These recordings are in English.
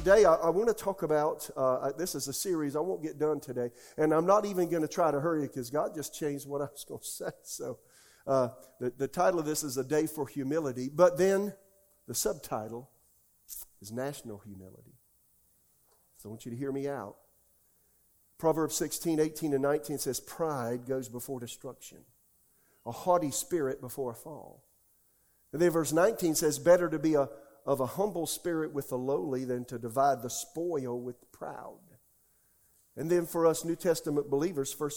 Uh, today, I, I want to talk about uh, this is a series. I won't get done today, and I'm not even going to try to hurry because God just changed what I was going to say. So, uh, the, the title of this is A Day for Humility, but then the subtitle is National Humility. So, I want you to hear me out. Proverbs 16, 18, and 19 says, Pride goes before destruction, a haughty spirit before a fall. And then verse 19 says, Better to be a of a humble spirit with the lowly than to divide the spoil with the proud. And then for us New Testament believers, 1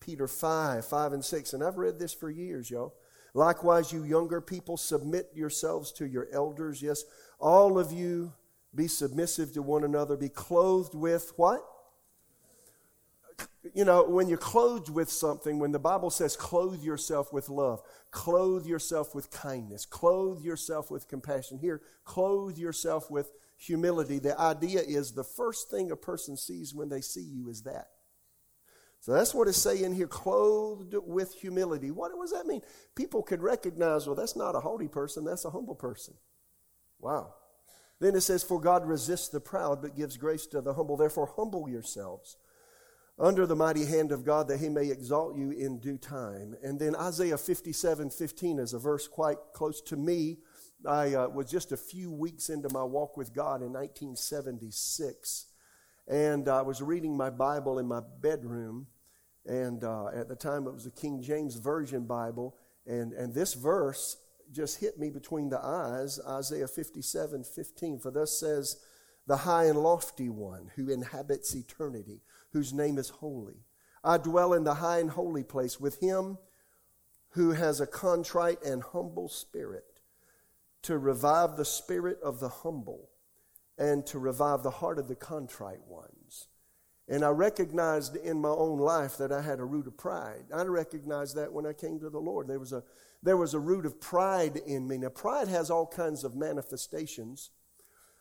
Peter 5, 5 and 6. And I've read this for years, y'all. Likewise, you younger people, submit yourselves to your elders. Yes, all of you be submissive to one another. Be clothed with what? You know, when you're clothed with something, when the Bible says clothe yourself with love, clothe yourself with kindness, clothe yourself with compassion. Here, clothe yourself with humility. The idea is the first thing a person sees when they see you is that. So that's what it's saying here, clothed with humility. What does that mean? People could recognize, well, that's not a haughty person, that's a humble person. Wow. Then it says, For God resists the proud, but gives grace to the humble. Therefore, humble yourselves under the mighty hand of God that he may exalt you in due time. And then Isaiah 57 15 is a verse quite close to me. I uh, was just a few weeks into my walk with God in 1976. And I was reading my Bible in my bedroom. And uh, at the time, it was a King James Version Bible. And, and this verse just hit me between the eyes Isaiah 57 15. For thus says the high and lofty one who inhabits eternity whose name is holy. I dwell in the high and holy place with him who has a contrite and humble spirit, to revive the spirit of the humble and to revive the heart of the contrite ones. And I recognized in my own life that I had a root of pride. I recognized that when I came to the Lord. There was a, there was a root of pride in me. Now, pride has all kinds of manifestations.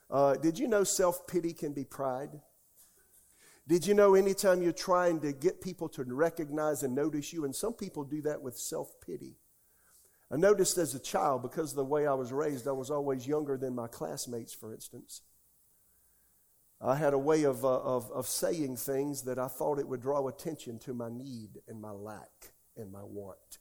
Uh, did you know self pity can be pride? Did you know anytime you're trying to get people to recognize and notice you, and some people do that with self pity? I noticed as a child, because of the way I was raised, I was always younger than my classmates, for instance. I had a way of, uh, of, of saying things that I thought it would draw attention to my need and my lack and my want.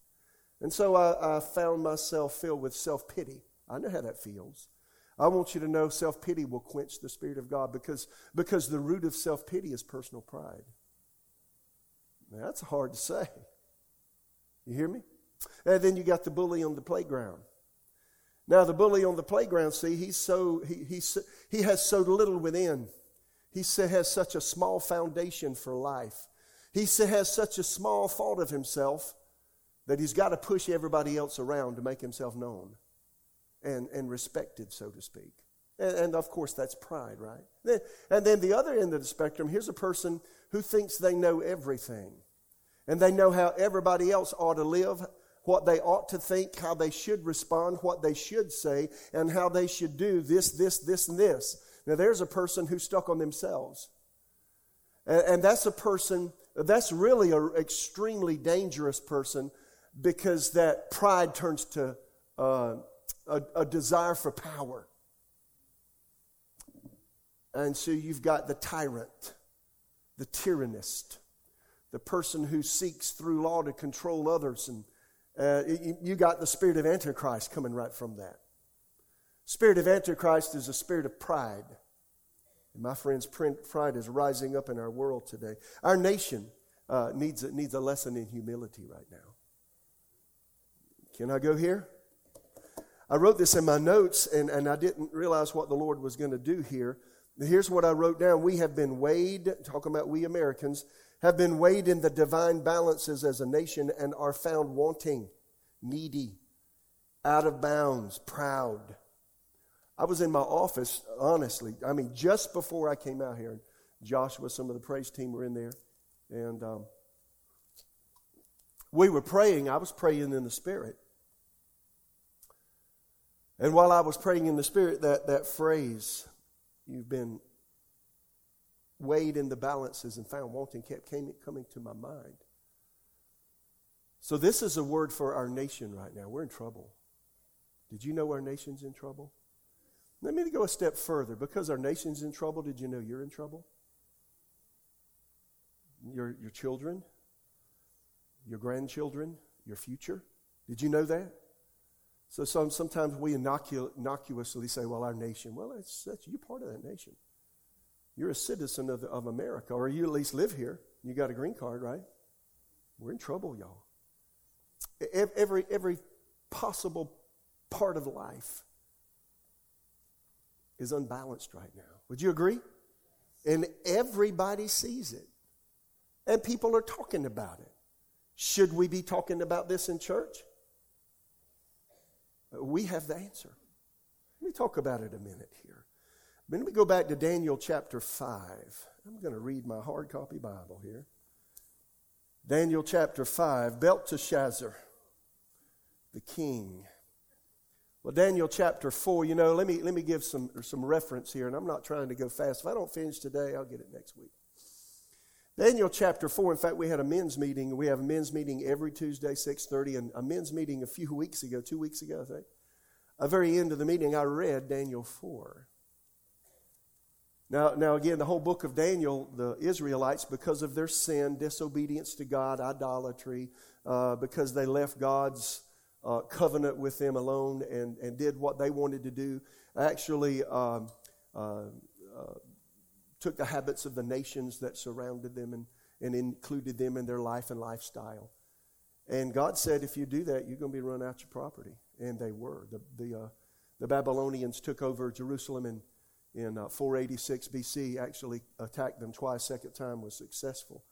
And so I, I found myself filled with self pity. I know how that feels. I want you to know self pity will quench the Spirit of God because, because the root of self pity is personal pride. Now, that's hard to say. You hear me? And then you got the bully on the playground. Now, the bully on the playground, see, he's so, he, he's, he has so little within. He has such a small foundation for life. He has such a small thought of himself that he's got to push everybody else around to make himself known and, and respected, so to speak. And, and of course, that's pride, right? And then the other end of the spectrum here's a person who thinks they know everything. And they know how everybody else ought to live, what they ought to think, how they should respond, what they should say, and how they should do this, this, this, and this. Now, there's a person who's stuck on themselves. And, and that's a person, that's really an extremely dangerous person because that pride turns to uh, a, a desire for power. And so you've got the tyrant, the tyrannist, the person who seeks through law to control others. And uh, you, got the spirit of Antichrist coming right from that. Spirit of Antichrist is a spirit of pride. And my friends, pride is rising up in our world today. Our nation uh, needs, needs a lesson in humility right now. Can I go here? I wrote this in my notes and, and I didn't realize what the Lord was going to do here. Here's what I wrote down. We have been weighed, talking about we Americans, have been weighed in the divine balances as a nation and are found wanting, needy, out of bounds, proud. I was in my office, honestly, I mean, just before I came out here. Joshua, some of the praise team were in there. And um, we were praying. I was praying in the Spirit. And while I was praying in the Spirit, that, that phrase, you've been weighed in the balances and found wanting, kept came, coming to my mind. So, this is a word for our nation right now. We're in trouble. Did you know our nation's in trouble? Let me go a step further. Because our nation's in trouble, did you know you're in trouble? Your, your children, your grandchildren, your future. Did you know that? So some, sometimes we innocu- innocuously say, well, our nation. Well, that's, that's, you're part of that nation. You're a citizen of, of America, or you at least live here. You got a green card, right? We're in trouble, y'all. Every, every possible part of life is unbalanced right now. Would you agree? And everybody sees it. And people are talking about it. Should we be talking about this in church? We have the answer. Let me talk about it a minute here. Let me go back to Daniel chapter 5. I'm going to read my hard copy Bible here. Daniel chapter 5, Belteshazzar, the king. Well, Daniel chapter 4, you know, let me, let me give some, some reference here, and I'm not trying to go fast. If I don't finish today, I'll get it next week. Daniel chapter 4, in fact, we had a men's meeting. We have a men's meeting every Tuesday, 6.30, and a men's meeting a few weeks ago, two weeks ago, I think. At the very end of the meeting, I read Daniel 4. Now, now again, the whole book of Daniel, the Israelites, because of their sin, disobedience to God, idolatry, uh, because they left God's uh, covenant with them alone and, and did what they wanted to do, actually um, uh, uh took the habits of the nations that surrounded them and, and included them in their life and lifestyle. And God said, if you do that, you're going to be run out of your property. And they were. The, the, uh, the Babylonians took over Jerusalem in, in uh, 486 BC, actually attacked them twice, second time was successful.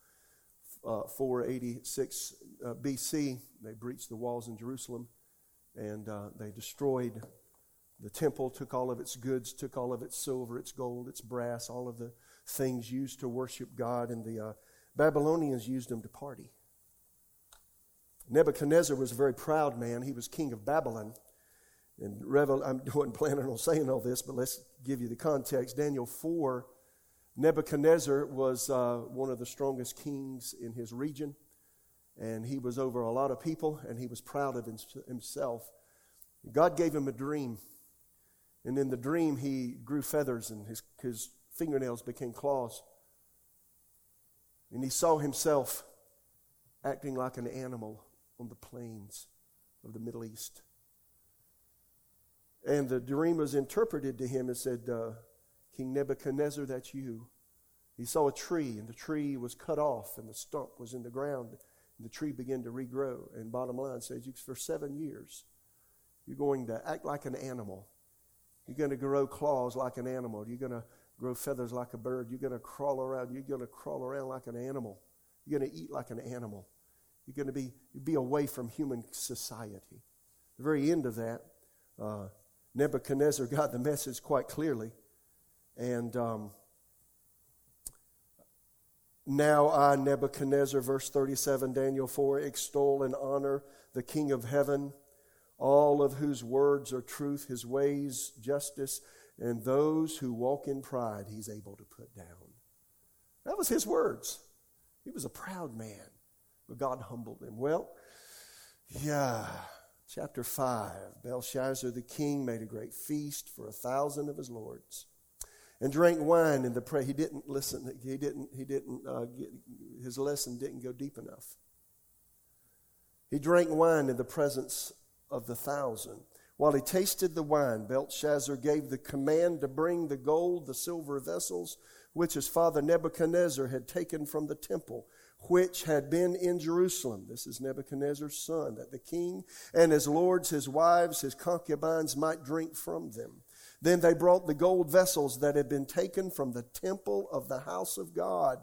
Uh, 486 uh, BC, they breached the walls in Jerusalem and uh, they destroyed the temple took all of its goods, took all of its silver, its gold, its brass, all of the things used to worship God, and the uh, Babylonians used them to party. Nebuchadnezzar was a very proud man. He was king of Babylon. And Revel- I wasn't planning on saying all this, but let's give you the context. Daniel 4, Nebuchadnezzar was uh, one of the strongest kings in his region, and he was over a lot of people, and he was proud of himself. God gave him a dream and in the dream, he grew feathers and his, his fingernails became claws. And he saw himself acting like an animal on the plains of the Middle East. And the dream was interpreted to him and said, uh, King Nebuchadnezzar, that's you. He saw a tree, and the tree was cut off, and the stump was in the ground. And the tree began to regrow. And bottom line says, for seven years, you're going to act like an animal you're going to grow claws like an animal. You're going to grow feathers like a bird. You're going to crawl around. You're going to crawl around like an animal. You're going to eat like an animal. You're going to be, be away from human society. The very end of that, uh, Nebuchadnezzar got the message quite clearly. And um, now I, Nebuchadnezzar, verse 37, Daniel 4, extol and honor the King of heaven all of whose words are truth, his ways justice, and those who walk in pride he's able to put down. That was his words. He was a proud man, but God humbled him. Well, yeah, chapter 5 Belshazzar the king made a great feast for a thousand of his lords and drank wine in the prayer. He didn't listen. He didn't. He didn't. Uh, get, his lesson didn't go deep enough. He drank wine in the presence of the thousand. While he tasted the wine, Belshazzar gave the command to bring the gold, the silver vessels, which his father Nebuchadnezzar had taken from the temple, which had been in Jerusalem. This is Nebuchadnezzar's son, that the king and his lords, his wives, his concubines might drink from them. Then they brought the gold vessels that had been taken from the temple of the house of God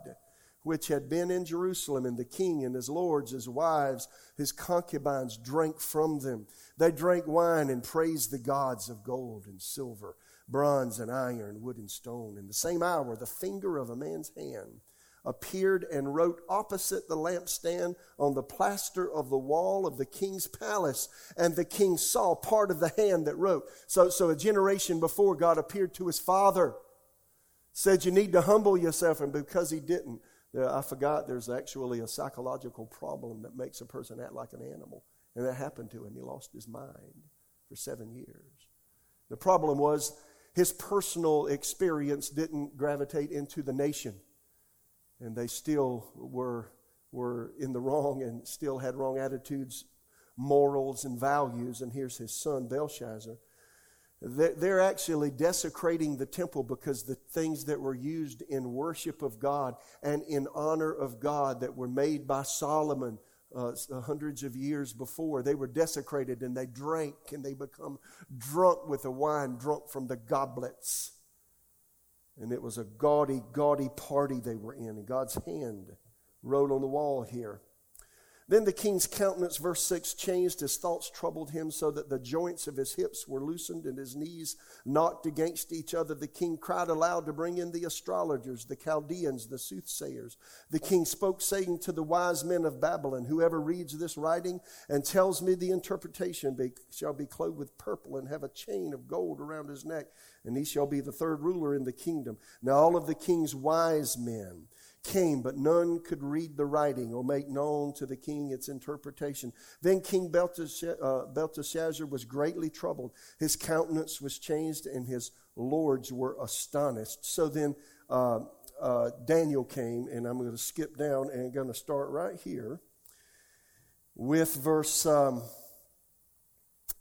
which had been in Jerusalem, and the king and his lords, his wives, his concubines drank from them. They drank wine and praised the gods of gold and silver, bronze and iron, wood and stone. In the same hour, the finger of a man's hand appeared and wrote opposite the lampstand on the plaster of the wall of the king's palace. And the king saw part of the hand that wrote. So, so a generation before, God appeared to his father, said, You need to humble yourself. And because he didn't, I forgot there's actually a psychological problem that makes a person act like an animal. And that happened to him. He lost his mind for seven years. The problem was His personal experience didn't gravitate into the nation. And they still were, were in the wrong and still had wrong attitudes, morals, and values. And here's his son, Belshazzar. They're actually desecrating the temple because the things that were used in worship of God and in honor of God that were made by Solomon uh, hundreds of years before, they were desecrated and they drank and they become drunk with the wine drunk from the goblets. And it was a gaudy, gaudy party they were in. And God's hand wrote on the wall here. Then the king's countenance, verse 6, changed. His thoughts troubled him so that the joints of his hips were loosened and his knees knocked against each other. The king cried aloud to bring in the astrologers, the Chaldeans, the soothsayers. The king spoke, saying to the wise men of Babylon, Whoever reads this writing and tells me the interpretation shall be clothed with purple and have a chain of gold around his neck, and he shall be the third ruler in the kingdom. Now all of the king's wise men, came, but none could read the writing or make known to the king its interpretation. Then King uh, Belteshazzar was greatly troubled. His countenance was changed, and his lords were astonished. So then uh, uh, Daniel came, and I'm going to skip down and going to start right here with verse. Um,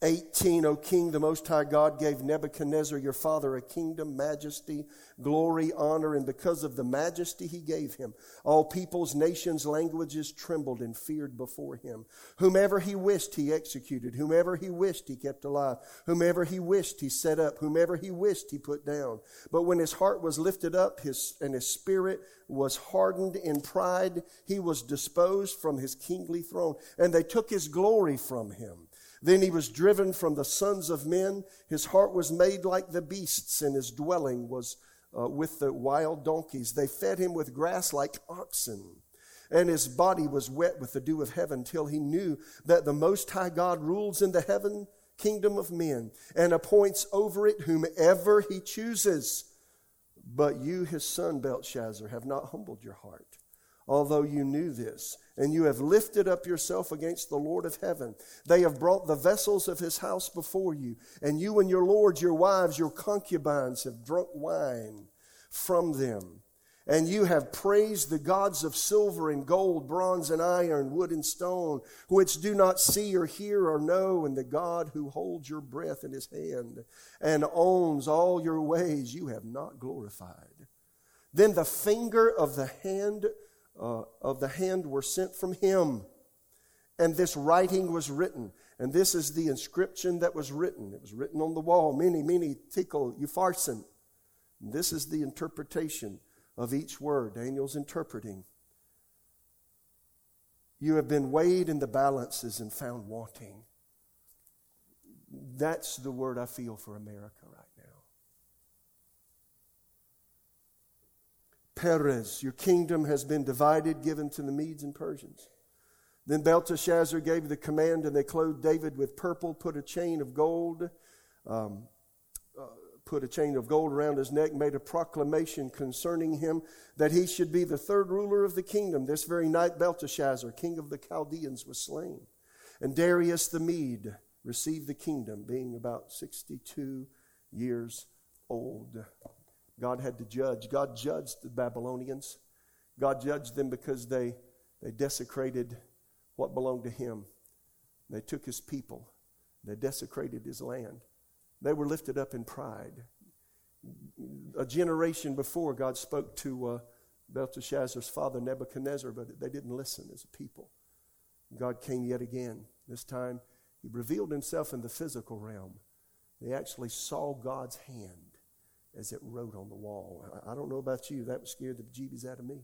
18, O king, the Most High God gave Nebuchadnezzar your father a kingdom, majesty, glory, honor, and because of the majesty he gave him, all peoples, nations, languages trembled and feared before him. Whomever he wished, he executed. Whomever he wished, he kept alive. Whomever he wished, he set up. Whomever he wished, he put down. But when his heart was lifted up his, and his spirit was hardened in pride, he was disposed from his kingly throne, and they took his glory from him. Then he was driven from the sons of men. His heart was made like the beasts, and his dwelling was uh, with the wild donkeys. They fed him with grass like oxen. And his body was wet with the dew of heaven till he knew that the Most High God rules in the heaven kingdom of men and appoints over it whomever he chooses. But you, his son Belshazzar, have not humbled your heart although you knew this. And you have lifted up yourself against the Lord of heaven. They have brought the vessels of his house before you, and you and your lords, your wives, your concubines have drunk wine from them. And you have praised the gods of silver and gold, bronze and iron, wood and stone, which do not see or hear or know, and the God who holds your breath in his hand and owns all your ways, you have not glorified. Then the finger of the hand uh, of the hand were sent from him. And this writing was written. And this is the inscription that was written. It was written on the wall, mene, mene tekel, upharsin. And this is the interpretation of each word. Daniel's interpreting. You have been weighed in the balances and found wanting. That's the word I feel for America Peres, your kingdom has been divided, given to the Medes and Persians. Then Belteshazzar gave the command, and they clothed David with purple, put a chain of gold, um, uh, put a chain of gold around his neck, made a proclamation concerning him that he should be the third ruler of the kingdom. This very night, Belteshazzar, king of the Chaldeans, was slain. And Darius the Mede received the kingdom, being about 62 years old. God had to judge. God judged the Babylonians. God judged them because they, they desecrated what belonged to him. They took his people. They desecrated his land. They were lifted up in pride. A generation before, God spoke to uh, Belteshazzar's father, Nebuchadnezzar, but they didn't listen as a people. God came yet again. This time, he revealed himself in the physical realm. They actually saw God's hand as it wrote on the wall. I don't know about you, that scared the bejeebies out of me.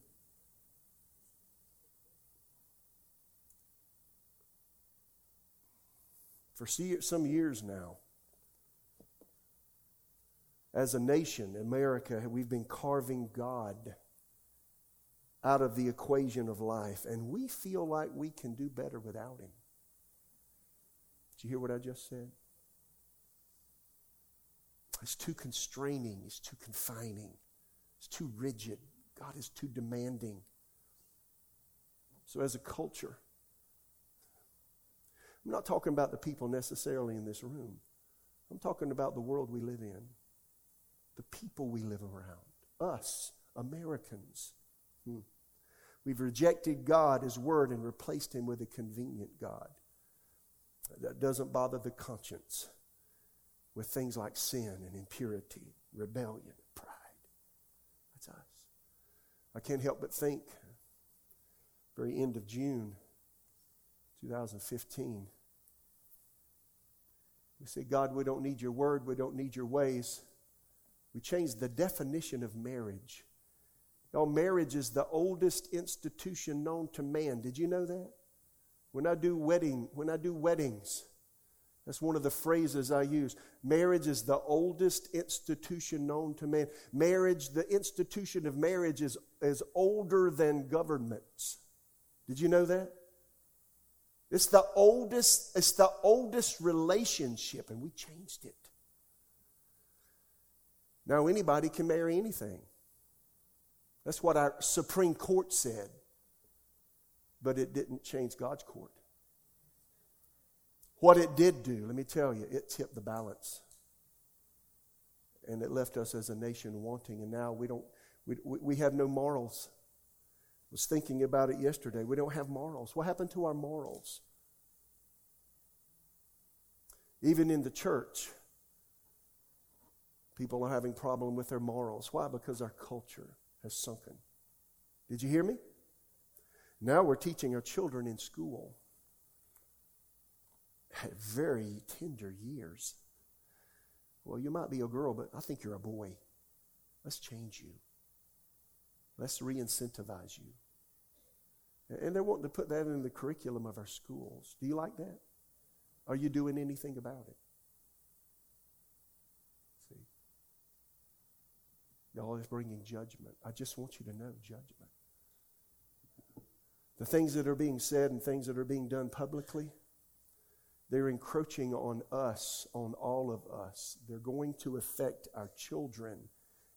For some years now, as a nation, America, we've been carving God out of the equation of life, and we feel like we can do better without Him. Did you hear what I just said? It's too constraining. It's too confining. It's too rigid. God is too demanding. So, as a culture, I'm not talking about the people necessarily in this room. I'm talking about the world we live in. the people we live around, us, Americans. Hmm. We've rejected God, His Word, and replaced Him with a convenient God that doesn't bother the conscience with things like sin and impurity, rebellion, pride. That's us. I can't help but think, very end of June 2015, we say, God, we don't need your word, we don't need your ways. We changed the definition of marriage. Now, marriage is the oldest institution known to man. Did you know that? When I do wedding, when I do weddings, that's one of the phrases I use. Marriage is the oldest institution known to man. Marriage, the institution of marriage is, is older than governments. Did you know that? It's the oldest, it's the oldest relationship, and we changed it. Now anybody can marry anything. That's what our Supreme Court said. But it didn't change God's court. What it did do, let me tell you, it tipped the balance. And it left us as a nation wanting. And now we don't, we, we have no morals. I was thinking about it yesterday. We don't have morals. What happened to our morals? Even in the church, people are having problem with their morals. Why? Because our culture has sunken. Did you hear me? Now we're teaching our children in school at very tender years. Well, you might be a girl, but I think you're a boy. Let's change you. Let's re incentivize you. And they're wanting to put that in the curriculum of our schools. Do you like that? Are you doing anything about it? See? Y'all is bringing judgment. I just want you to know judgment. The things that are being said and things that are being done publicly, they're encroaching on us, on all of us. They're going to affect our children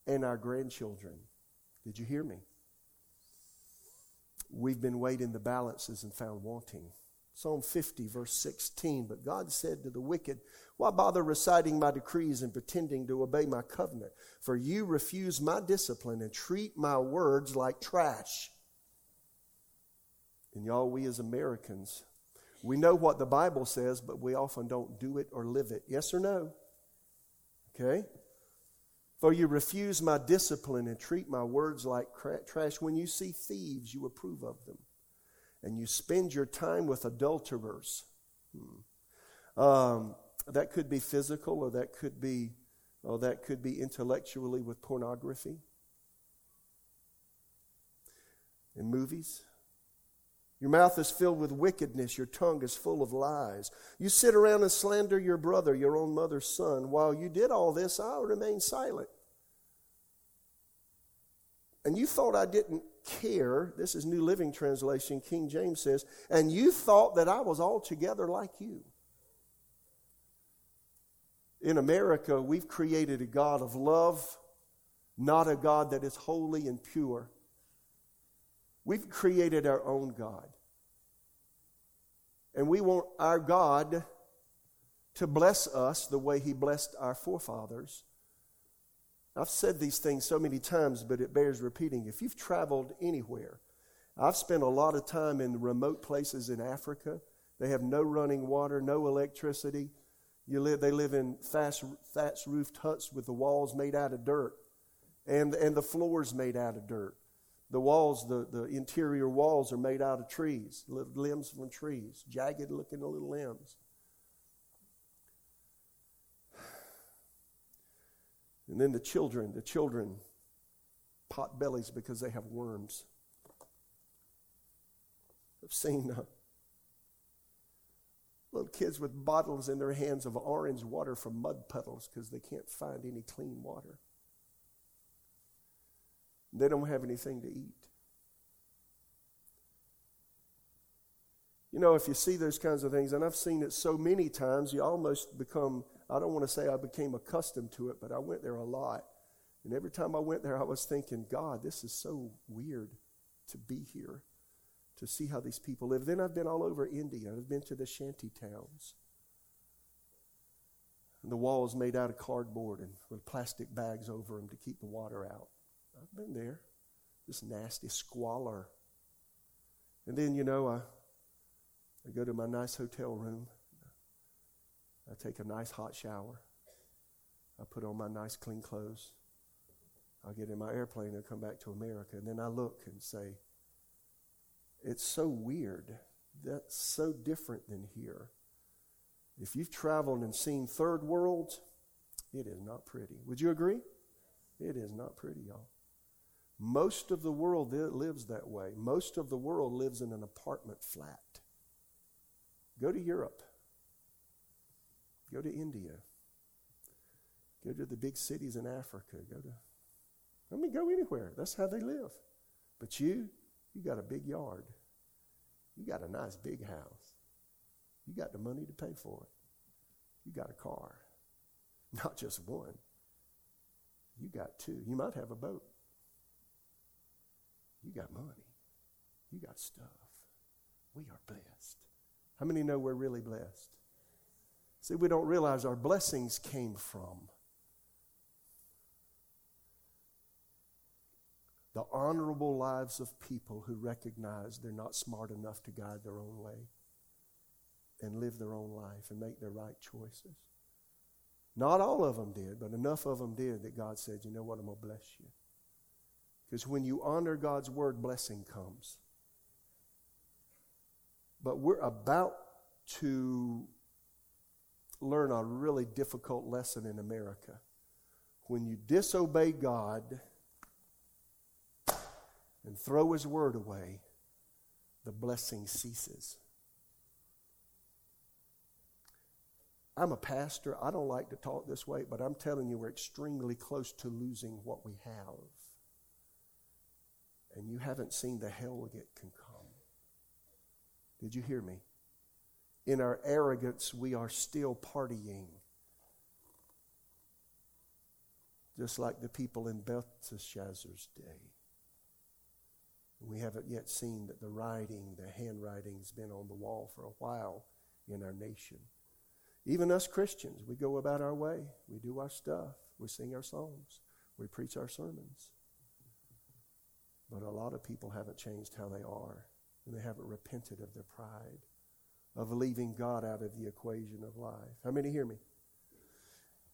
and our grandchildren. Did you hear me? We've been weighed in the balances and found wanting. Psalm 50, verse 16. But God said to the wicked, Why bother reciting my decrees and pretending to obey my covenant? For you refuse my discipline and treat my words like trash. And y'all, we as Americans, we know what the Bible says, but we often don't do it or live it. Yes or no? Okay? For you refuse my discipline and treat my words like trash. When you see thieves, you approve of them. And you spend your time with adulterers. Hmm. Um, that could be physical, or that could be, or that could be intellectually with pornography. In movies, your mouth is filled with wickedness. Your tongue is full of lies. You sit around and slander your brother, your own mother's son. While you did all this, I remained silent. And you thought I didn't care. This is New Living Translation. King James says, and you thought that I was altogether like you. In America, we've created a God of love, not a God that is holy and pure. We've created our own God. And we want our God to bless us the way He blessed our forefathers. I've said these things so many times, but it bears repeating. If you've traveled anywhere, I've spent a lot of time in remote places in Africa. They have no running water, no electricity. You live, they live in thatch, roofed huts with the walls made out of dirt and, and the floors made out of dirt. The walls, the, the interior walls are made out of trees, limbs from trees, jagged looking little limbs. And then the children, the children pot bellies because they have worms. I've seen uh, little kids with bottles in their hands of orange water from mud puddles because they can't find any clean water. They don't have anything to eat. You know, if you see those kinds of things, and I've seen it so many times, you almost become, I don't want to say I became accustomed to it, but I went there a lot. And every time I went there, I was thinking, God, this is so weird to be here, to see how these people live. Then I've been all over India, I've been to the shanty towns. And the walls made out of cardboard and with plastic bags over them to keep the water out. I've been there. This nasty squalor. And then, you know, I, I go to my nice hotel room. I take a nice hot shower. I put on my nice clean clothes. I get in my airplane and come back to America. And then I look and say, it's so weird. That's so different than here. If you've traveled and seen third worlds, it is not pretty. Would you agree? It is not pretty, y'all. Most of the world lives that way. Most of the world lives in an apartment flat. Go to Europe. Go to India. Go to the big cities in Africa. Go to, I mean, go anywhere. That's how they live. But you, you got a big yard. You got a nice big house. You got the money to pay for it. You got a car. Not just one. You got two. You might have a boat. You got money. You got stuff. We are blessed. How many know we're really blessed? See, we don't realize our blessings came from the honorable lives of people who recognize they're not smart enough to guide their own way and live their own life and make their right choices. Not all of them did, but enough of them did that God said, You know what? I'm going to bless you. Because when you honor God's word, blessing comes. But we're about to learn a really difficult lesson in America. When you disobey God, and throw his word away, the blessing ceases. I'm a pastor. I don't like to talk this way, but I'm telling you, we're extremely close to losing what we have. And you haven't seen the hell it can come. Did you hear me? In our arrogance, we are still partying. Just like the people in Belshazzar's day. We haven't yet seen that the writing, the handwriting's been on the wall for a while in our nation. Even us Christians, we go about our way. We do our stuff. We sing our songs. We preach our sermons. But a lot of people haven't changed how they are, and they haven't repented of their pride, of leaving God out of the equation of life. How many hear me?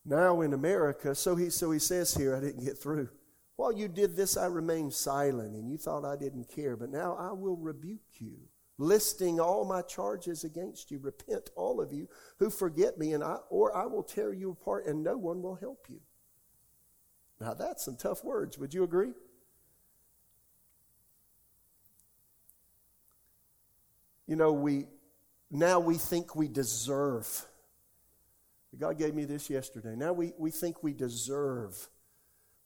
Now in America, so he, so he says here, I didn't get through. While you did this, I remained silent, and you thought I didn't care. But now I will rebuke you, listing all my charges against you. Repent, all of you who forget me, and I, or I will tear you apart, and no one will help you. Now that's some tough words. Would you agree? You know, we now we think we deserve. God gave me this yesterday. Now we, we think we deserve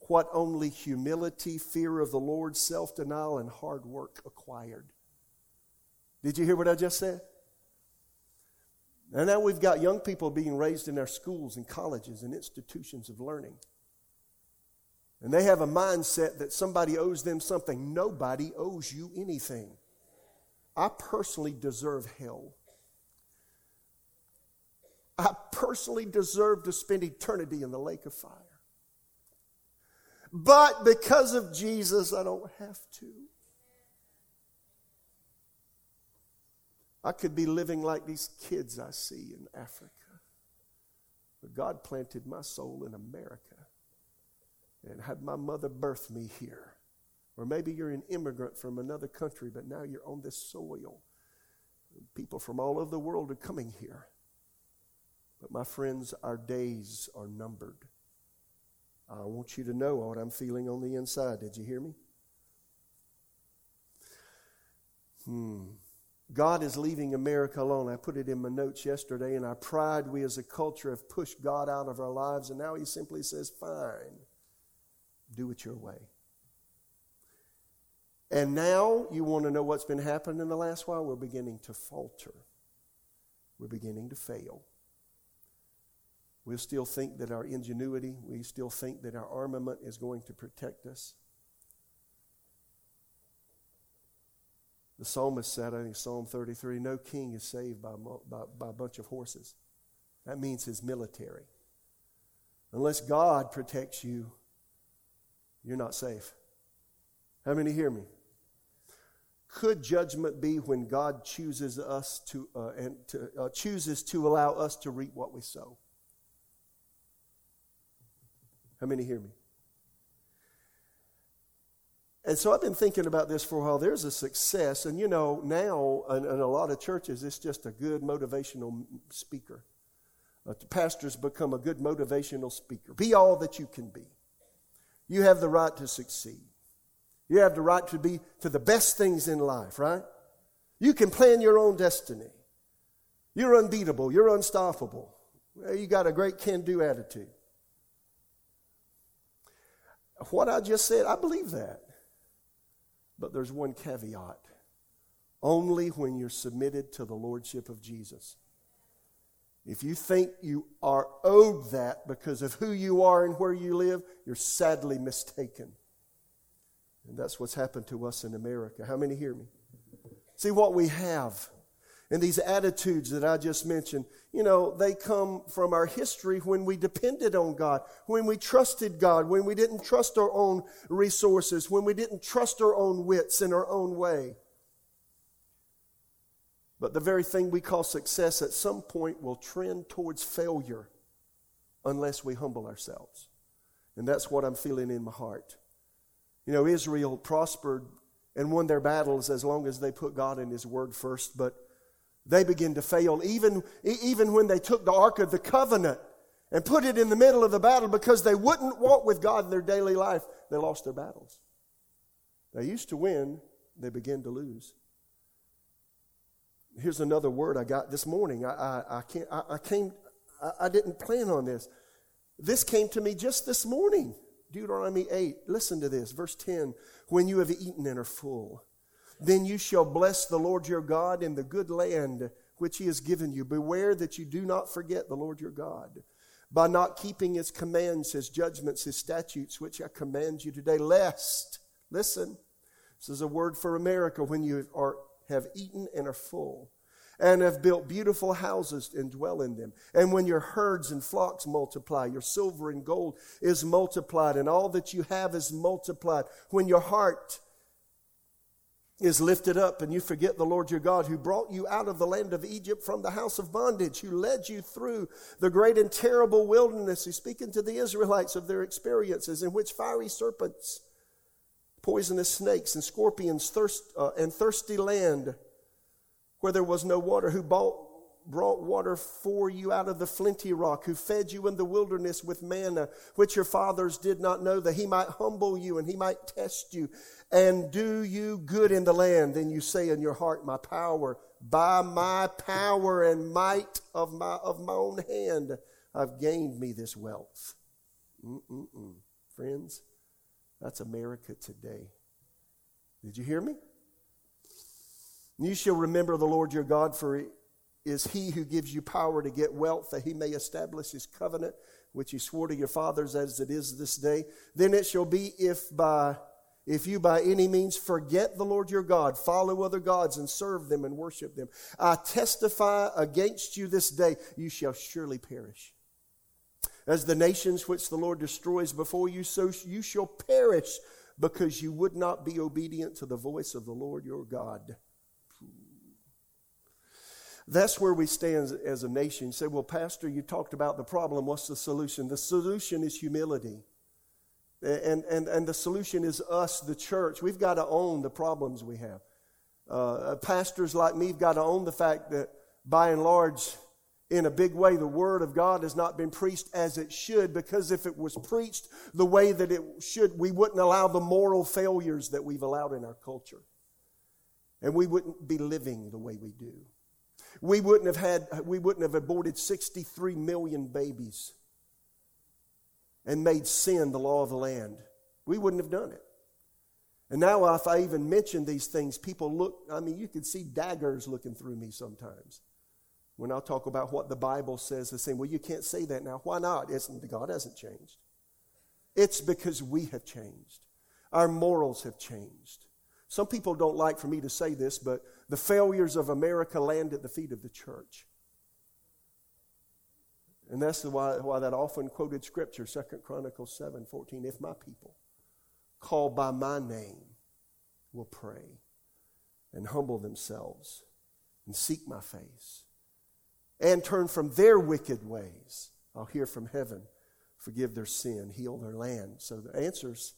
what only humility, fear of the Lord, self denial, and hard work acquired. Did you hear what I just said? And now we've got young people being raised in our schools and colleges and institutions of learning. And they have a mindset that somebody owes them something. Nobody owes you anything. I personally deserve hell. I personally deserve to spend eternity in the lake of fire. But because of Jesus, I don't have to. I could be living like these kids I see in Africa. But God planted my soul in America and had my mother birth me here. Or maybe you're an immigrant from another country, but now you're on this soil. People from all over the world are coming here. But my friends, our days are numbered. I want you to know what I'm feeling on the inside. Did you hear me? Hmm. God is leaving America alone. I put it in my notes yesterday, In our pride, we as a culture have pushed God out of our lives, and now He simply says, Fine, do it your way. And now you want to know what's been happening in the last while? We're beginning to falter, we're beginning to fail. We'll still think that our ingenuity, we still think that our armament is going to protect us. The psalmist said, I think Psalm 33, no king is saved by, by, by a bunch of horses. That means his military. Unless God protects you, you're not safe. How many hear me? Could judgment be when God chooses us to, uh, and to, uh, chooses to allow us to reap what we sow? How many hear me? And so I've been thinking about this for a while. There's a success, and you know, now in, in a lot of churches, it's just a good motivational speaker. Uh, pastors become a good motivational speaker. Be all that you can be. You have the right to succeed. You have the right to be to the best things in life, right? You can plan your own destiny. You're unbeatable. You're unstoppable. You got a great can do attitude. What I just said, I believe that. But there's one caveat only when you're submitted to the Lordship of Jesus. If you think you are owed that because of who you are and where you live, you're sadly mistaken. And that's what's happened to us in America. How many hear me? See what we have. And these attitudes that I just mentioned, you know, they come from our history when we depended on God, when we trusted God, when we didn't trust our own resources, when we didn't trust our own wits in our own way. But the very thing we call success at some point will trend towards failure unless we humble ourselves. And that's what I'm feeling in my heart. You know, Israel prospered and won their battles as long as they put God and His Word first, but they began to fail even, even when they took the Ark of the Covenant and put it in the middle of the battle because they wouldn't walk with God in their daily life. They lost their battles. They used to win, they began to lose. Here's another word I got this morning. I, I, I, can't, I, I came, I, I didn't plan on this. This came to me just this morning. Deuteronomy 8. Listen to this. Verse 10. When you have eaten and are full, then you shall bless the Lord your God in the good land which he has given you. Beware that you do not forget the Lord your God by not keeping his commands, his judgments, his statutes, which I command you today, lest, listen, this is a word for America, when you are, have eaten and are full, and have built beautiful houses and dwell in them. And when your herds and flocks multiply, your silver and gold is multiplied, and all that you have is multiplied. When your heart is lifted up and you forget the Lord your God who brought you out of the land of Egypt from the house of bondage, who led you through the great and terrible wilderness, who's speaking to the Israelites of their experiences in which fiery serpents, poisonous snakes, and scorpions thirst, uh, and thirsty land where there was no water, who bought, brought water for you out of the flinty rock, who fed you in the wilderness with manna, which your fathers did not know, that he might humble you and he might test you and do you good in the land. Then you say in your heart, My power, by my power and might of my, of my own hand, I've gained me this wealth. Mm-mm-mm. Friends, that's America today. Did you hear me? You shall remember the Lord your God, for it is he who gives you power to get wealth, that he may establish his covenant, which he swore to your fathers as it is this day. Then it shall be if by if you by any means forget the Lord your God, follow other gods and serve them and worship them, I testify against you this day, you shall surely perish. As the nations which the Lord destroys before you, so you shall perish because you would not be obedient to the voice of the Lord your God. That's where we stand as a nation. You say, well, Pastor, you talked about the problem. What's the solution? The solution is humility. And, and, and the solution is us, the church. We've got to own the problems we have. Uh, pastors like me have got to own the fact that, by and large, in a big way, the Word of God has not been preached as it should, because if it was preached the way that it should, we wouldn't allow the moral failures that we've allowed in our culture. And we wouldn't be living the way we do. We wouldn't have had, we wouldn't have aborted 63 million babies and made sin the law of the land. We wouldn't have done it. And now, if I even mention these things, people look, I mean, you can see daggers looking through me sometimes. When I talk about what the Bible says, they're saying, well, you can't say that now. Why not? Isn't, God hasn't changed. It's because we have changed. Our morals have changed. Some people don't like for me to say this, but the failures of America land at the feet of the church. And that's why, why that often quoted scripture, 2 Chronicles 7 14, if my people called by my name will pray and humble themselves and seek my face and turn from their wicked ways, I'll hear from heaven, forgive their sin, heal their land. So the answer's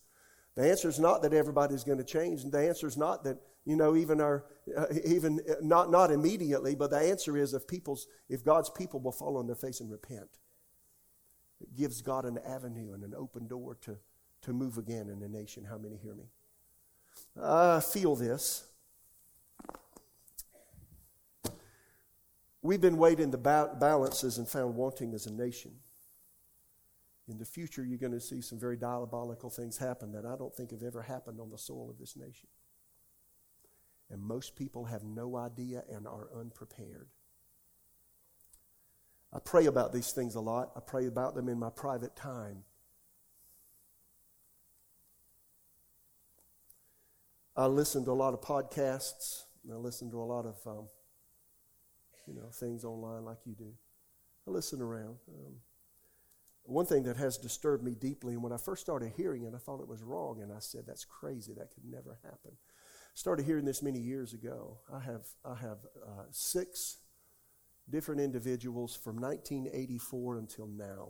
the answer is not that everybody's going to change. and The answer is not that you know even our uh, even uh, not not immediately. But the answer is if people's if God's people will fall on their face and repent, it gives God an avenue and an open door to to move again in the nation. How many hear me? I feel this. We've been weighing the balances and found wanting as a nation. In the future, you're going to see some very diabolical things happen that I don't think have ever happened on the soil of this nation. And most people have no idea and are unprepared. I pray about these things a lot. I pray about them in my private time. I listen to a lot of podcasts. I listen to a lot of um, you know, things online like you do. I listen around. Um, one thing that has disturbed me deeply, and when I first started hearing it, I thought it was wrong, and I said, that's crazy. That could never happen. Started hearing this many years ago. I have, I have uh, six different individuals from 1984 until now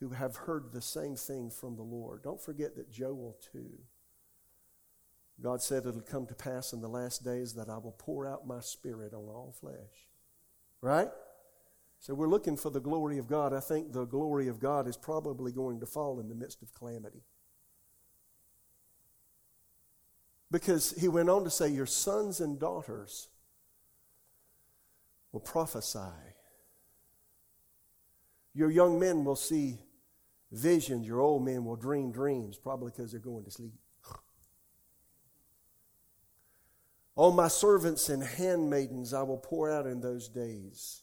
who have heard the same thing from the Lord. Don't forget that Joel too. God said it'll come to pass in the last days that I will pour out my spirit on all flesh. Right? So we're looking for the glory of God. I think the glory of God is probably going to fall in the midst of calamity. Because he went on to say, Your sons and daughters will prophesy. Your young men will see visions. Your old men will dream dreams, probably because they're going to sleep. On my servants and handmaidens I will pour out in those days.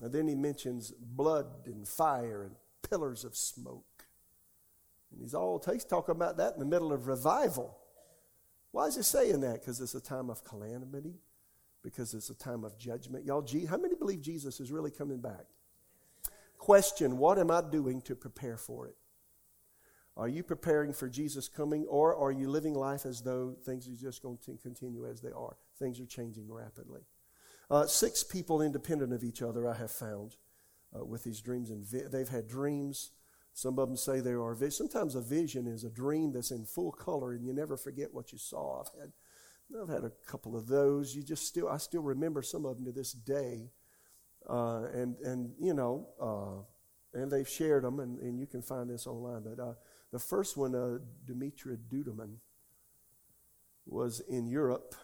And then he mentions blood and fire and pillars of smoke. And he's all he's talking about that in the middle of revival. Why is he saying that? Because it's a time of calamity, because it's a time of judgment. Y'all, how many believe Jesus is really coming back? Question What am I doing to prepare for it? Are you preparing for Jesus coming, or are you living life as though things are just going to continue as they are? Things are changing rapidly. Uh, six people independent of each other I have found uh, with these dreams, and vi- they've had dreams. Some of them say they are visions. Sometimes a vision is a dream that's in full color, and you never forget what you saw. I've had, I've had a couple of those. You just still, I still remember some of them to this day, uh, and and you know, uh, and they've shared them, and, and you can find this online. But uh, the first one, uh, Dumitru Duduman, was in Europe.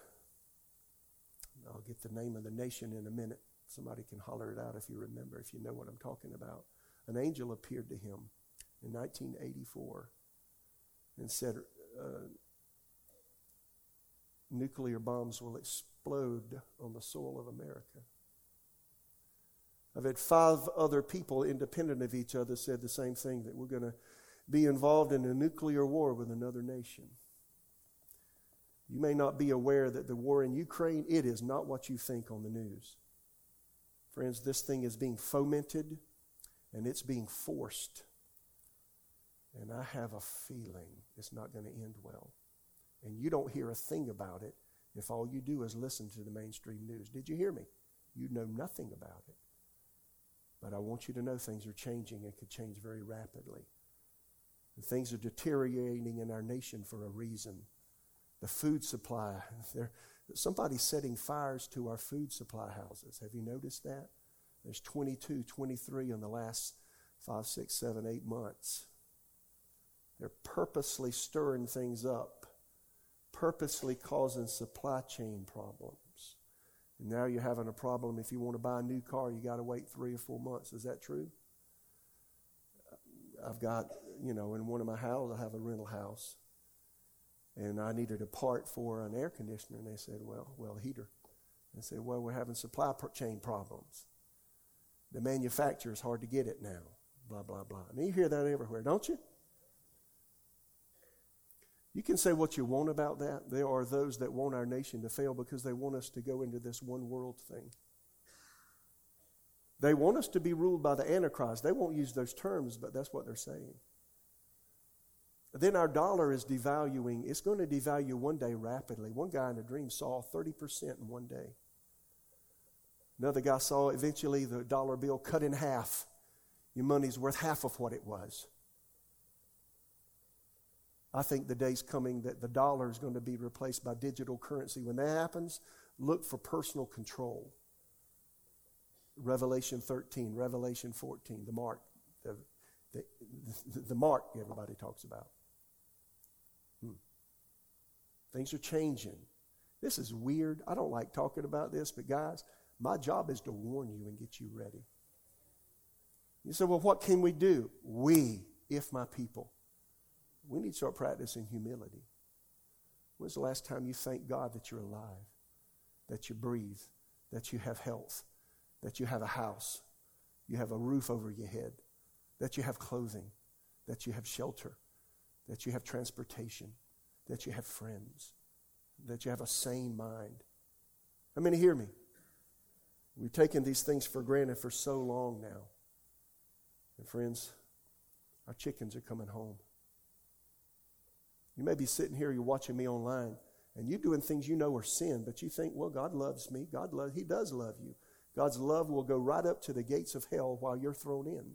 I'll get the name of the nation in a minute. Somebody can holler it out if you remember, if you know what I'm talking about. An angel appeared to him in 1984 and said, uh, Nuclear bombs will explode on the soil of America. I've had five other people, independent of each other, said the same thing that we're going to be involved in a nuclear war with another nation. You may not be aware that the war in Ukraine, it is not what you think on the news. Friends, this thing is being fomented and it's being forced. And I have a feeling it's not going to end well. And you don't hear a thing about it if all you do is listen to the mainstream news. Did you hear me? You know nothing about it. But I want you to know things are changing and could change very rapidly. And things are deteriorating in our nation for a reason. The food supply, there, somebody's setting fires to our food supply houses. Have you noticed that? There's 22, 23 in the last five, six, seven, eight months. They're purposely stirring things up, purposely causing supply chain problems. And now you're having a problem if you want to buy a new car, you got to wait three or four months. Is that true? I've got, you know, in one of my houses, I have a rental house. And I needed a part for an air conditioner. And they said, well, well, heater. I said, well, we're having supply chain problems. The manufacturer is hard to get it now. Blah, blah, blah. And you hear that everywhere, don't you? You can say what you want about that. There are those that want our nation to fail because they want us to go into this one world thing. They want us to be ruled by the Antichrist. They won't use those terms, but that's what they're saying. Then our dollar is devaluing. It's going to devalue one day rapidly. One guy in a dream saw 30% in one day. Another guy saw eventually the dollar bill cut in half. Your money's worth half of what it was. I think the day's coming that the dollar is going to be replaced by digital currency. When that happens, look for personal control. Revelation 13, Revelation 14, the mark, the, the, the mark everybody talks about. Things are changing. This is weird. I don't like talking about this, but guys, my job is to warn you and get you ready. You say, well, what can we do? We, if my people. We need to start practicing humility. When's the last time you thank God that you're alive, that you breathe, that you have health, that you have a house, you have a roof over your head, that you have clothing, that you have shelter, that you have transportation, that you have friends, that you have a sane mind? How many hear me? We've taken these things for granted for so long now. And friends, our chickens are coming home. You may be sitting here, you're watching me online, and you're doing things you know are sin, but you think, well, God loves me. God loves, He does love you. God's love will go right up to the gates of hell while you're thrown in.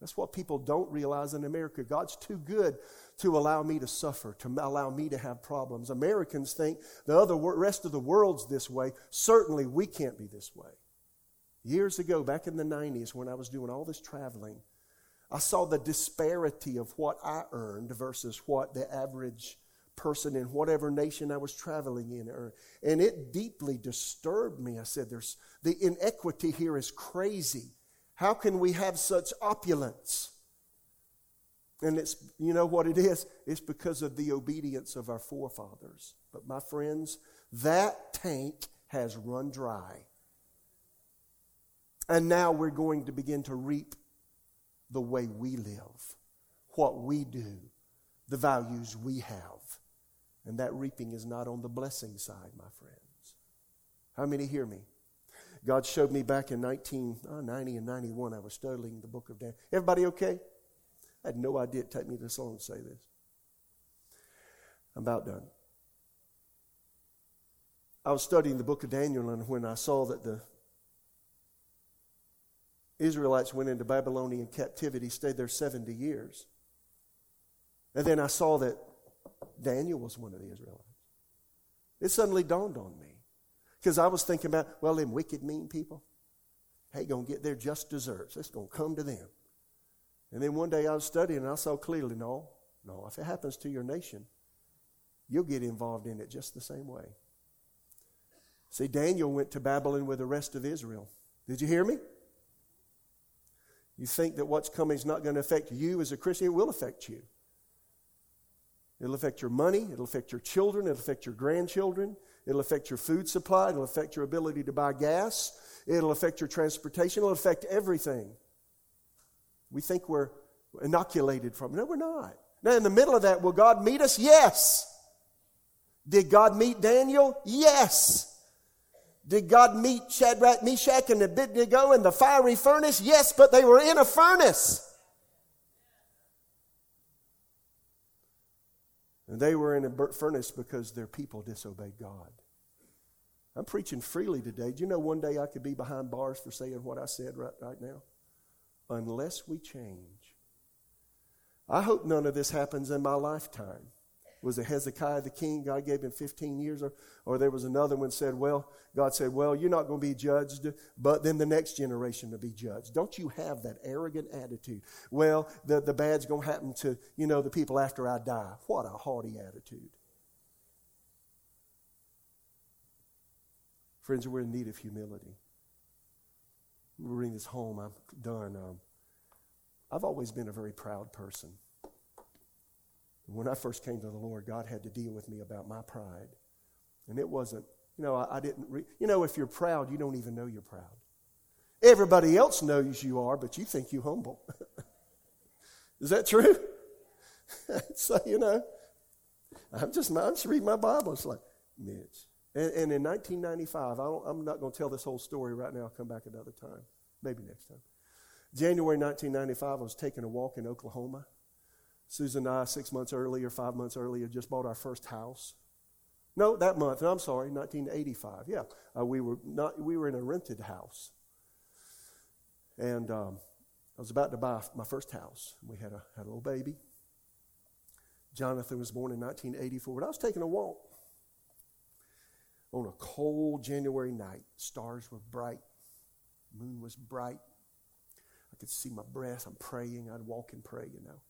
That's what people don't realize in America. God's too good to allow me to suffer, to allow me to have problems. Americans think the other rest of the world's this way. Certainly, we can't be this way. Years ago, back in the 90s, when I was doing all this traveling, I saw the disparity of what I earned versus what the average person in whatever nation I was traveling in earned. And it deeply disturbed me. I said, There's the inequity here is crazy. How can we have such opulence? And it's, you know what it is? It's because of the obedience of our forefathers. But my friends, that tank has run dry. And now we're going to begin to reap the way we live, what we do, the values we have. And that reaping is not on the blessing side, my friends. How many hear me? God showed me back in 1990 uh, and 91, I was studying the book of Daniel. Everybody okay? I had no idea it'd take me this long to say this. I'm about done. I was studying the book of Daniel, and when I saw that the Israelites went into Babylonian captivity, stayed there 70 years. And then I saw that Daniel was one of the Israelites. It suddenly dawned on me. Because I was thinking about, well, them wicked, mean people, hey, going to get their just desserts. It's going to come to them. And then one day I was studying and I saw clearly, no, no, if it happens to your nation, you'll get involved in it just the same way. See, Daniel went to Babylon with the rest of Israel. Did you hear me? You think that what's coming is not going to affect you as a Christian, it will affect you. It'll affect your money, it'll affect your children, it'll affect your grandchildren, it'll affect your food supply, it'll affect your ability to buy gas, it'll affect your transportation, it'll affect everything. We think we're inoculated from it. No, we're not. Now, in the middle of that, will God meet us? Yes. Did God meet Daniel? Yes. Did God meet Shadrach, Meshach, and Abednego in the fiery furnace? Yes, but they were in a furnace. And they were in a furnace because their people disobeyed God. I'm preaching freely today. Do you know one day I could be behind bars for saying what I said right, right now? Unless we change. I hope none of this happens in my lifetime was it Hezekiah the king? God gave him 15 years. Or, or there was another one said, well, God said, well, you're not going to be judged, but then the next generation will be judged. Don't you have that arrogant attitude? Well, the, the bad's going to happen to, you know, the people after I die. What a haughty attitude. Friends, we're in need of humility. Bring this home. I'm done. Um, I've always been a very proud person. When I first came to the Lord, God had to deal with me about my pride. And it wasn't, you know, I, I didn't, re- you know, if you're proud, you don't even know you're proud. Everybody else knows you are, but you think you humble. Is that true? so, you know, I'm just, I'm just reading my Bible. It's like, Mitch. And, and in 1995, I am not going to tell this whole story right now. I'll come back another time. Maybe next time. January 1995, I was taking a walk in Oklahoma. Susan and I, six months earlier, five months earlier, just bought our first house. No, that month. I'm sorry, 1985. Yeah, uh, we were not. We were in a rented house, and um, I was about to buy my first house. We had a had a little baby. Jonathan was born in 1984. But I was taking a walk on a cold January night. Stars were bright, moon was bright. I could see my breath. I'm praying. I'd walk and pray, you know.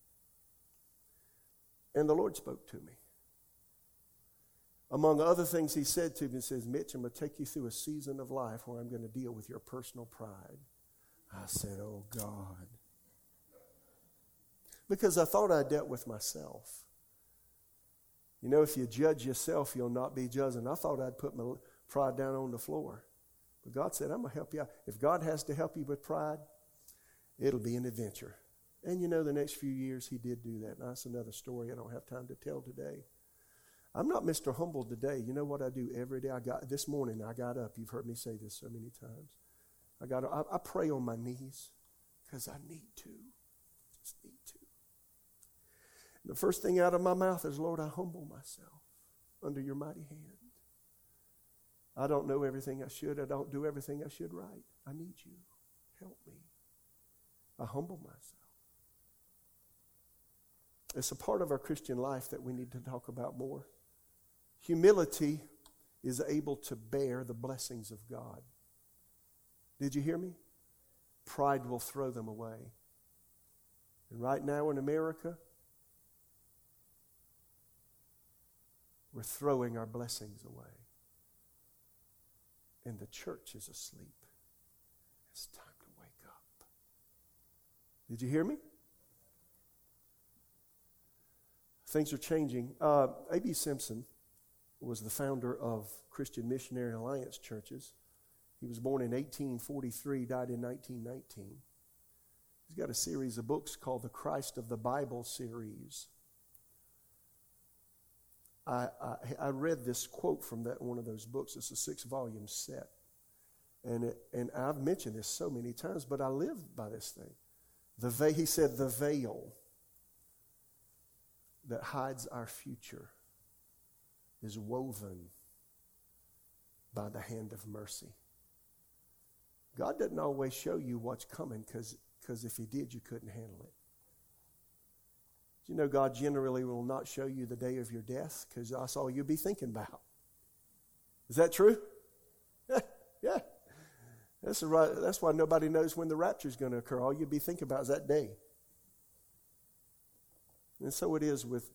And the Lord spoke to me. Among other things, He said to me, He says, Mitch, I'm going to take you through a season of life where I'm going to deal with your personal pride. I said, Oh, God. Because I thought I dealt with myself. You know, if you judge yourself, you'll not be judging. I thought I'd put my pride down on the floor. But God said, I'm going to help you out. If God has to help you with pride, it'll be an adventure. And you know, the next few years, He did do that. That's another story I don't have time to tell today. I'm not Mr. Humble today. You know what I do every day? I got this morning. I got up. You've heard me say this so many times. I got. I, I pray on my knees because I need to. Just need to. The first thing out of my mouth is, Lord, I humble myself under your mighty hand. I don't know everything I should. I don't do everything I should right. I need you. Help me. I humble myself. It's a part of our Christian life that we need to talk about more. Humility is able to bear the blessings of God. Did you hear me? Pride will throw them away. And right now in America, We're throwing our blessings away. And the church is asleep. It's time to wake up. Did you hear me? Things are changing. Uh, A.B. Simpson was the founder of Christian Missionary Alliance churches. He was born in 1843, died in 1919. He's got a series of books called the Christ of the Bible series. I, I, I, read this quote from that one of those books. It's a six volume set. And, it, and I've mentioned this so many times, but I live by this thing. The veil, he said, the veil that hides our future is woven by the hand of mercy. God doesn't always show you what's coming because if He did, you couldn't handle it you know God generally will not show you the day of your death because that's all you'll be thinking about? Is that true? yeah. That's, right, that's why nobody knows when the rapture is going to occur. All you'll be thinking about is that day. And so it is with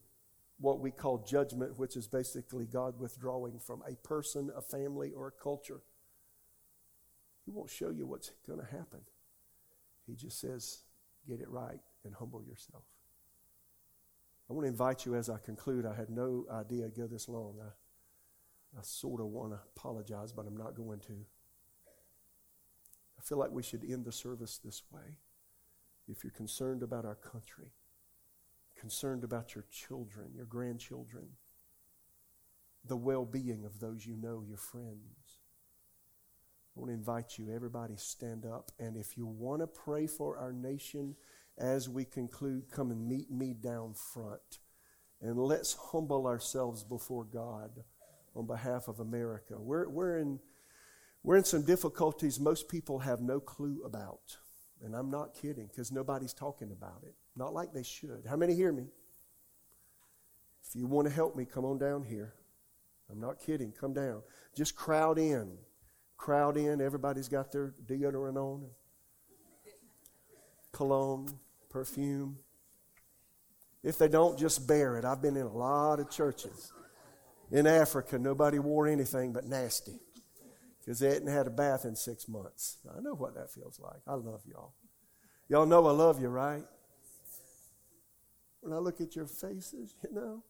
what we call judgment, which is basically God withdrawing from a person, a family, or a culture. He won't show you what's going to happen. He just says, get it right and humble yourself. I want to invite you as I conclude. I had no idea I'd go this long. I, I sort of want to apologize, but I'm not going to. I feel like we should end the service this way. If you're concerned about our country, concerned about your children, your grandchildren, the well being of those you know, your friends. I want to invite you, everybody, stand up. And if you want to pray for our nation, as we conclude, come and meet me down front. And let's humble ourselves before God on behalf of America. We're, we're, in, we're in some difficulties most people have no clue about. And I'm not kidding because nobody's talking about it. Not like they should. How many hear me? If you want to help me, come on down here. I'm not kidding. Come down. Just crowd in. Crowd in. Everybody's got their deodorant on, cologne perfume. If they don't, just bear it. I've been in a lot of churches. In Africa, nobody wore anything but nasty because they hadn't had a bath in six months. I know what that feels like. I love y'all. Y'all know I love you, right? When I look at your faces, you know.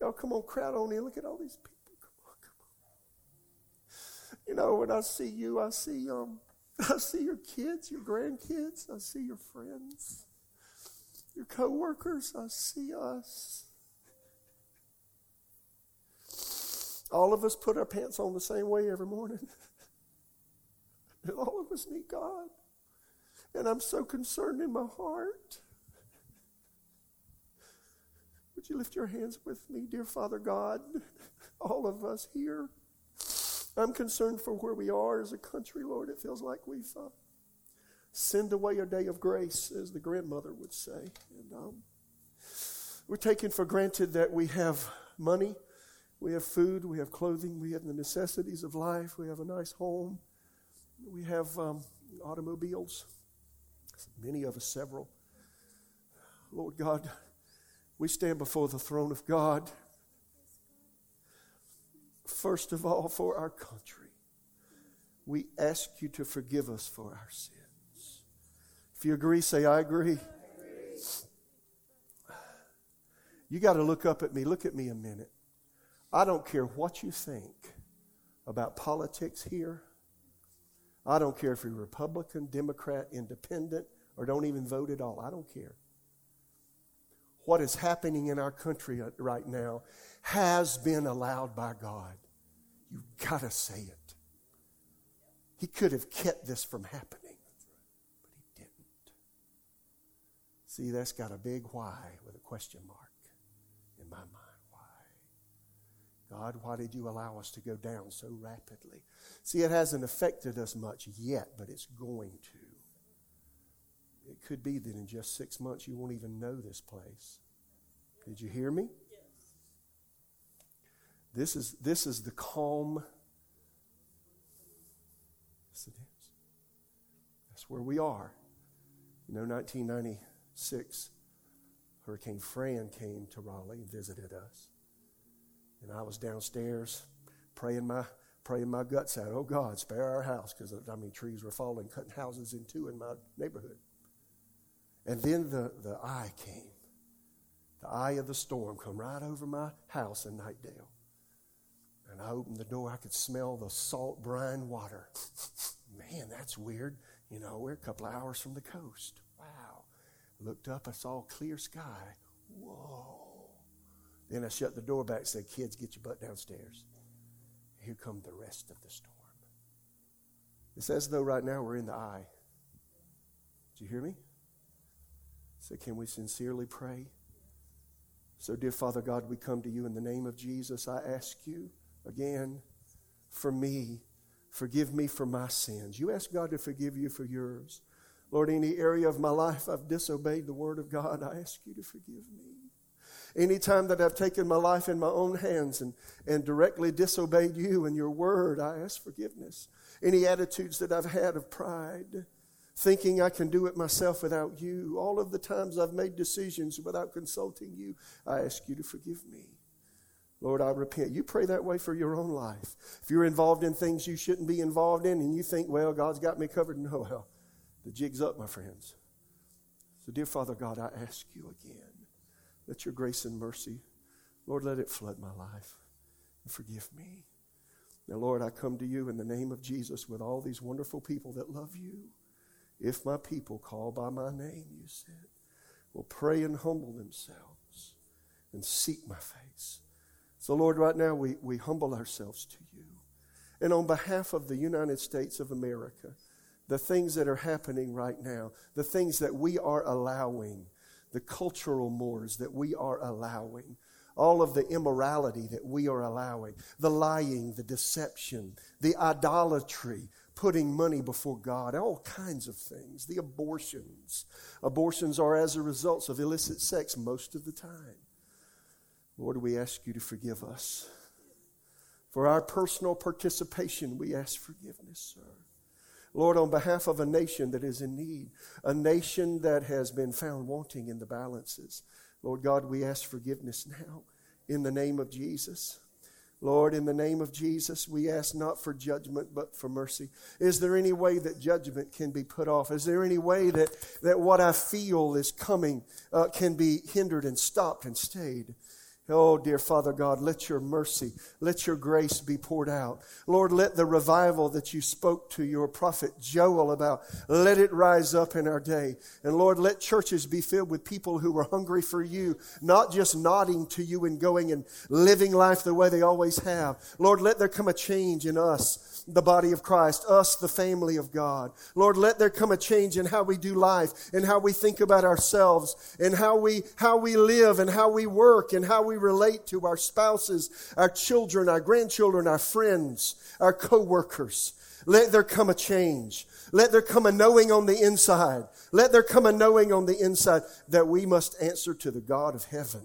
Y'all come on, crowd on in. Look at all these people. Come on, come on. You know, when I see you, I see um, I see your kids, your grandkids. I see your friends, your coworkers. I see us. All of us put our pants on the same way every morning. And all of us need God. And I'm so concerned in my heart. Would you lift your hands with me, dear Father God? All of us here. I'm concerned for where we are as a country, Lord. It feels like we've uh, away a day of grace, as the grandmother would say. And um, we're taking for granted that we have money, we have food, we have clothing, we have the necessities of life, we have a nice home, we have um, automobiles, many of us several. Lord God, we stand before the throne of God, first of all, for our country. We ask you to forgive us for our sins. If you agree, say, I agree. You got to look up at me. Look at me a minute. I don't care what you think about politics here. I don't care if you're Republican, Democrat, Independent, or don't even vote at all. I don't care. What is happening in our country right now has been allowed by God. You've got to say it. He could have kept this from happening. But he didn't. See, that's got a big why with a question mark in my mind. God, why did you allow us to go down so rapidly? See, it hasn't affected us much yet, but it's going to. It could be that in just six months you won't even know this place. Did you hear me? Yes. This is, this is the calm. That's where we are. You know, 1996, Hurricane Fran came to Raleigh and visited us. And I was downstairs praying my, praying my guts out. Oh, God, spare our house. Because, uh, I mean, trees were falling, cutting houses in two in my neighborhood. And then the, the eye came. The eye of the storm come right over my house in Knightdale. And I opened the door. I could smell the salt brine water. Man, that's weird. You know, we're a couple of hours from the coast. Wow. Looked up, I saw clear sky. Whoa. Then I shut the door back and said, Kids, get your butt downstairs. Here come the rest of the storm. It's as though right now we're in the eye. Do you hear me? So, can we sincerely pray? So, dear Father God, we come to you in the name of Jesus. I ask you again for me. Forgive me for my sins. You ask God to forgive you for yours. Lord, any area of my life I've disobeyed the Word of God, I ask you to forgive me. Anytime that I've taken my life in my own hands and, and directly disobeyed you and your Word, I ask forgiveness. Any attitudes that I've had of pride, thinking I can do it myself without you, all of the times I've made decisions without consulting you, I ask you to forgive me. Lord, I repent. You pray that way for your own life. If you're involved in things you shouldn't be involved in and you think, well, God's got me covered, no, well, the jig's up, my friends. So, dear Father God, I ask you again, let your grace and mercy, Lord, let it flood my life and forgive me. Now, Lord, I come to you in the name of Jesus with all these wonderful people that love you. If my people call by my name, you said, will pray and humble themselves and seek my face. So, Lord, right now we, we humble ourselves to you. And on behalf of the United States of America, the things that are happening right now, the things that we are allowing, the cultural mores that we are allowing, all of the immorality that we are allowing, the lying, the deception, the idolatry, putting money before God, all kinds of things, the abortions. Abortions are as a result of illicit sex most of the time. Lord, we ask you to forgive us. For our personal participation, we ask forgiveness, sir. Lord, on behalf of a nation that is in need, a nation that has been found wanting in the balances, Lord God, we ask forgiveness now in the name of Jesus. Lord, in the name of Jesus, we ask not for judgment, but for mercy. Is there any way that judgment can be put off? Is there any way that, that what I feel is coming uh, can be hindered and stopped and stayed? Oh, dear Father God, let your mercy, let your grace be poured out. Lord, let the revival that you spoke to your prophet Joel about, let it rise up in our day. And Lord, let churches be filled with people who are hungry for you, not just nodding to you and going and living life the way they always have. Lord, let there come a change in us the body of Christ, us, the family of God. Lord, let there come a change in how we do life and how we think about ourselves and how we, how we live and how we work and how we relate to our spouses, our children, our grandchildren, our friends, our co-workers. Let there come a change. Let there come a knowing on the inside. Let there come a knowing on the inside that we must answer to the God of heaven.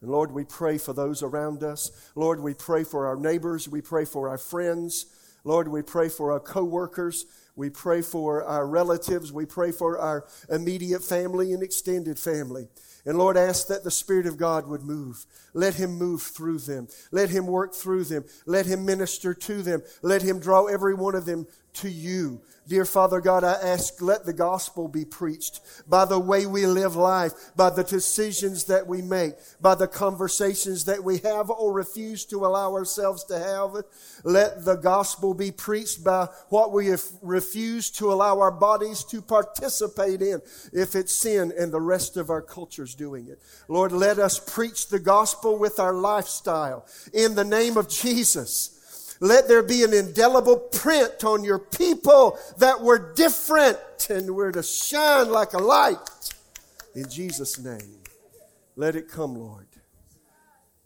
And Lord, we pray for those around us. Lord, we pray for our neighbors. We pray for our friends. Lord, we pray for our coworkers. We pray for our relatives. We pray for our immediate family and extended family. And Lord, ask that the Spirit of God would move. Let Him move through them. Let Him work through them. Let Him minister to them. Let Him draw every one of them to you. Dear Father God, I ask, let the gospel be preached by the way we live life, by the decisions that we make, by the conversations that we have or refuse to allow ourselves to have. Let the gospel be preached by what we refuse to allow our bodies to participate in, if it's sin and the rest of our culture's doing it. Lord, let us preach the gospel with our lifestyle in the name of Jesus. Let there be an indelible print on your people that we're different and we're to shine like a light. In Jesus' name. Let it come, Lord.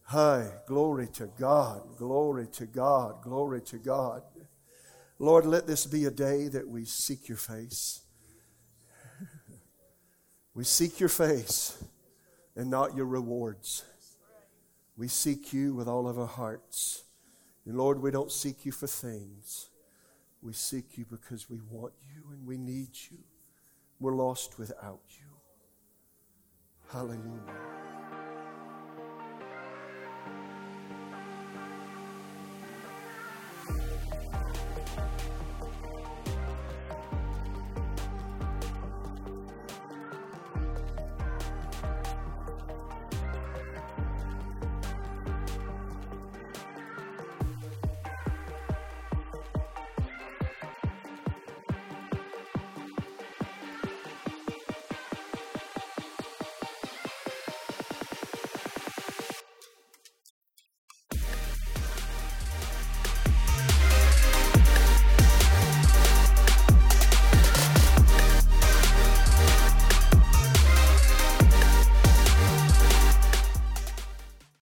Hi, glory to God, glory to God, glory to God. Lord, let this be a day that we seek your face. We seek your face and not your rewards. We seek you with all of our hearts. And Lord, we don't seek you for things. We seek you because we want you and we need you. We're lost without you. Hallelujah.